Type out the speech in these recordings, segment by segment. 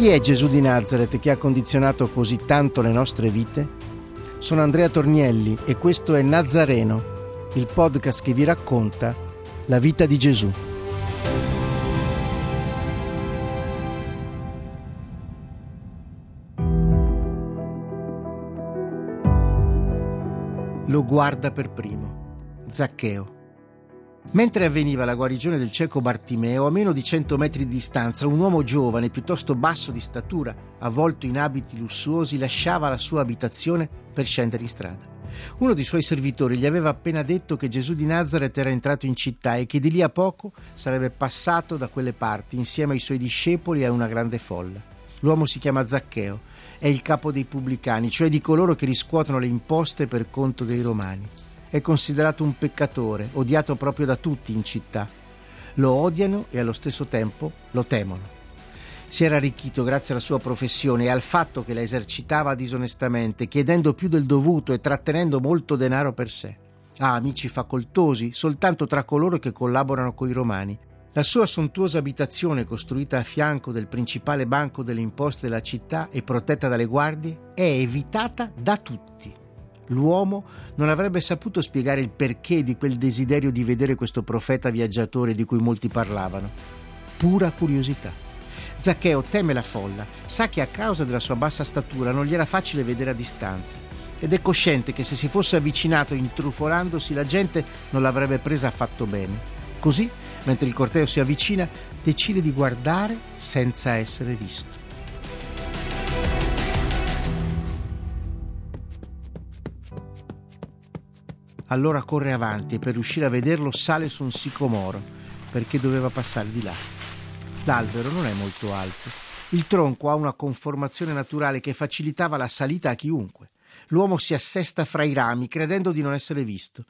Chi è Gesù di Nazareth che ha condizionato così tanto le nostre vite? Sono Andrea Tornielli e questo è Nazareno, il podcast che vi racconta la vita di Gesù. Lo guarda per primo. Zaccheo. Mentre avveniva la guarigione del cieco Bartimeo, a meno di cento metri di distanza, un uomo giovane, piuttosto basso di statura, avvolto in abiti lussuosi, lasciava la sua abitazione per scendere in strada. Uno dei suoi servitori gli aveva appena detto che Gesù di Nazareth era entrato in città e che di lì a poco sarebbe passato da quelle parti insieme ai suoi discepoli e a una grande folla. L'uomo si chiama Zaccheo, è il capo dei pubblicani, cioè di coloro che riscuotono le imposte per conto dei romani. È considerato un peccatore, odiato proprio da tutti in città. Lo odiano e allo stesso tempo lo temono si era arricchito grazie alla sua professione e al fatto che la esercitava disonestamente, chiedendo più del dovuto e trattenendo molto denaro per sé. Ha amici facoltosi soltanto tra coloro che collaborano con i romani. La sua sontuosa abitazione, costruita a fianco del principale banco delle imposte della città e protetta dalle guardie, è evitata da tutti. L'uomo non avrebbe saputo spiegare il perché di quel desiderio di vedere questo profeta viaggiatore di cui molti parlavano. Pura curiosità. Zaccheo teme la folla, sa che a causa della sua bassa statura non gli era facile vedere a distanza ed è cosciente che se si fosse avvicinato intrufolandosi la gente non l'avrebbe presa affatto bene. Così, mentre il corteo si avvicina, decide di guardare senza essere visto. Allora corre avanti e per riuscire a vederlo sale su un sicomoro perché doveva passare di là. L'albero non è molto alto. Il tronco ha una conformazione naturale che facilitava la salita a chiunque. L'uomo si assesta fra i rami, credendo di non essere visto,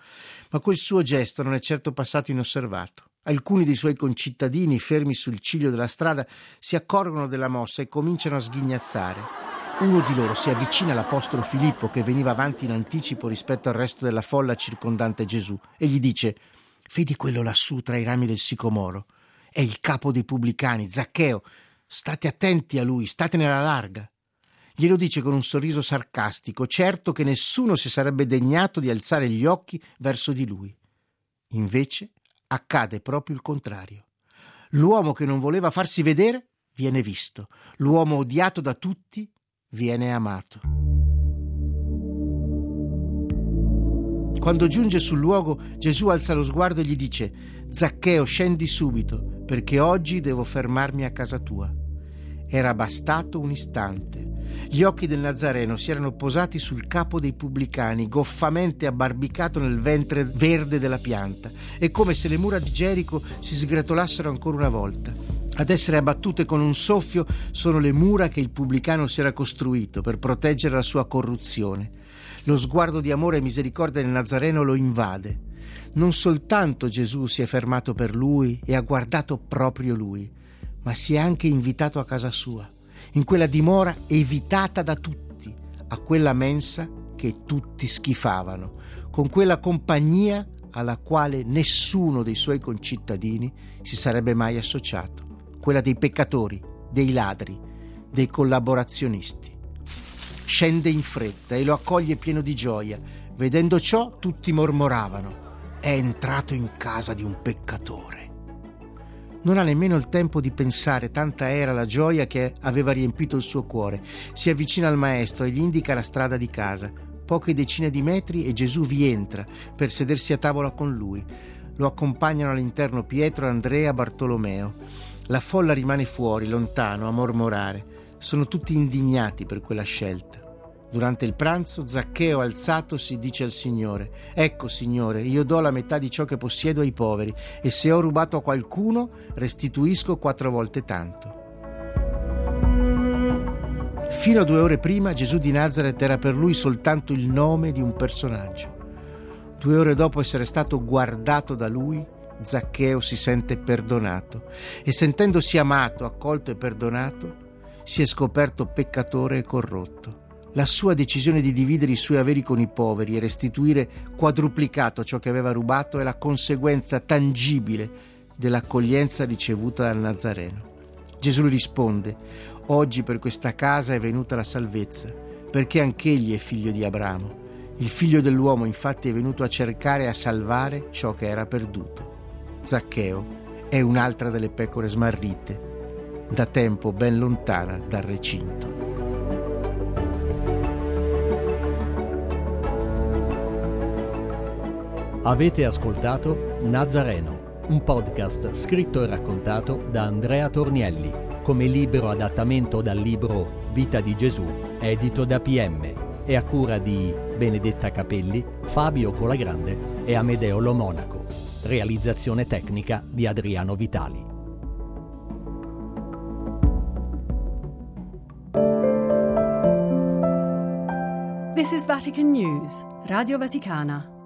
ma quel suo gesto non è certo passato inosservato. Alcuni dei suoi concittadini, fermi sul ciglio della strada, si accorgono della mossa e cominciano a sghignazzare. Uno di loro si avvicina all'apostolo Filippo, che veniva avanti in anticipo rispetto al resto della folla circondante Gesù, e gli dice: Vedi quello lassù tra i rami del sicomoro? è il capo dei pubblicani, Zaccheo. State attenti a lui, statene alla larga. Glielo dice con un sorriso sarcastico, certo che nessuno si sarebbe degnato di alzare gli occhi verso di lui. Invece accade proprio il contrario. L'uomo che non voleva farsi vedere viene visto, l'uomo odiato da tutti viene amato. Quando giunge sul luogo, Gesù alza lo sguardo e gli dice: Zaccheo, scendi subito, perché oggi devo fermarmi a casa tua. Era bastato un istante. Gli occhi del Nazareno si erano posati sul capo dei pubblicani, goffamente abbarbicato nel ventre verde della pianta, e come se le mura di Gerico si sgretolassero ancora una volta. Ad essere abbattute con un soffio sono le mura che il pubblicano si era costruito per proteggere la sua corruzione. Lo sguardo di amore e misericordia del Nazareno lo invade non soltanto Gesù si è fermato per lui e ha guardato proprio lui, ma si è anche invitato a casa sua, in quella dimora evitata da tutti, a quella mensa che tutti schifavano, con quella compagnia alla quale nessuno dei suoi concittadini si sarebbe mai associato, quella dei peccatori, dei ladri, dei collaborazionisti. Scende in fretta e lo accoglie pieno di gioia. Vedendo ciò, tutti mormoravano è entrato in casa di un peccatore. Non ha nemmeno il tempo di pensare, tanta era la gioia che aveva riempito il suo cuore. Si avvicina al maestro e gli indica la strada di casa. Poche decine di metri e Gesù vi entra per sedersi a tavola con lui. Lo accompagnano all'interno Pietro, Andrea, Bartolomeo. La folla rimane fuori, lontano, a mormorare. Sono tutti indignati per quella scelta. Durante il pranzo, Zaccheo alzatosi dice al Signore: Ecco, Signore, io do la metà di ciò che possiedo ai poveri, e se ho rubato a qualcuno, restituisco quattro volte tanto. Fino a due ore prima, Gesù di Nazareth era per lui soltanto il nome di un personaggio. Due ore dopo essere stato guardato da lui, Zaccheo si sente perdonato e sentendosi amato, accolto e perdonato, si è scoperto peccatore e corrotto. La sua decisione di dividere i suoi averi con i poveri e restituire quadruplicato ciò che aveva rubato è la conseguenza tangibile dell'accoglienza ricevuta dal Nazareno. Gesù gli risponde, oggi per questa casa è venuta la salvezza, perché anch'egli è figlio di Abramo. Il figlio dell'uomo infatti è venuto a cercare e a salvare ciò che era perduto. Zaccheo è un'altra delle pecore smarrite, da tempo ben lontana dal recinto. Avete ascoltato Nazareno, un podcast scritto e raccontato da Andrea Tornielli, come libero adattamento dal libro Vita di Gesù, edito da PM, e a cura di Benedetta Capelli, Fabio Colagrande e Amedeo Lo Monaco. Realizzazione tecnica di Adriano Vitali. This is Vatican News, Radio Vaticana.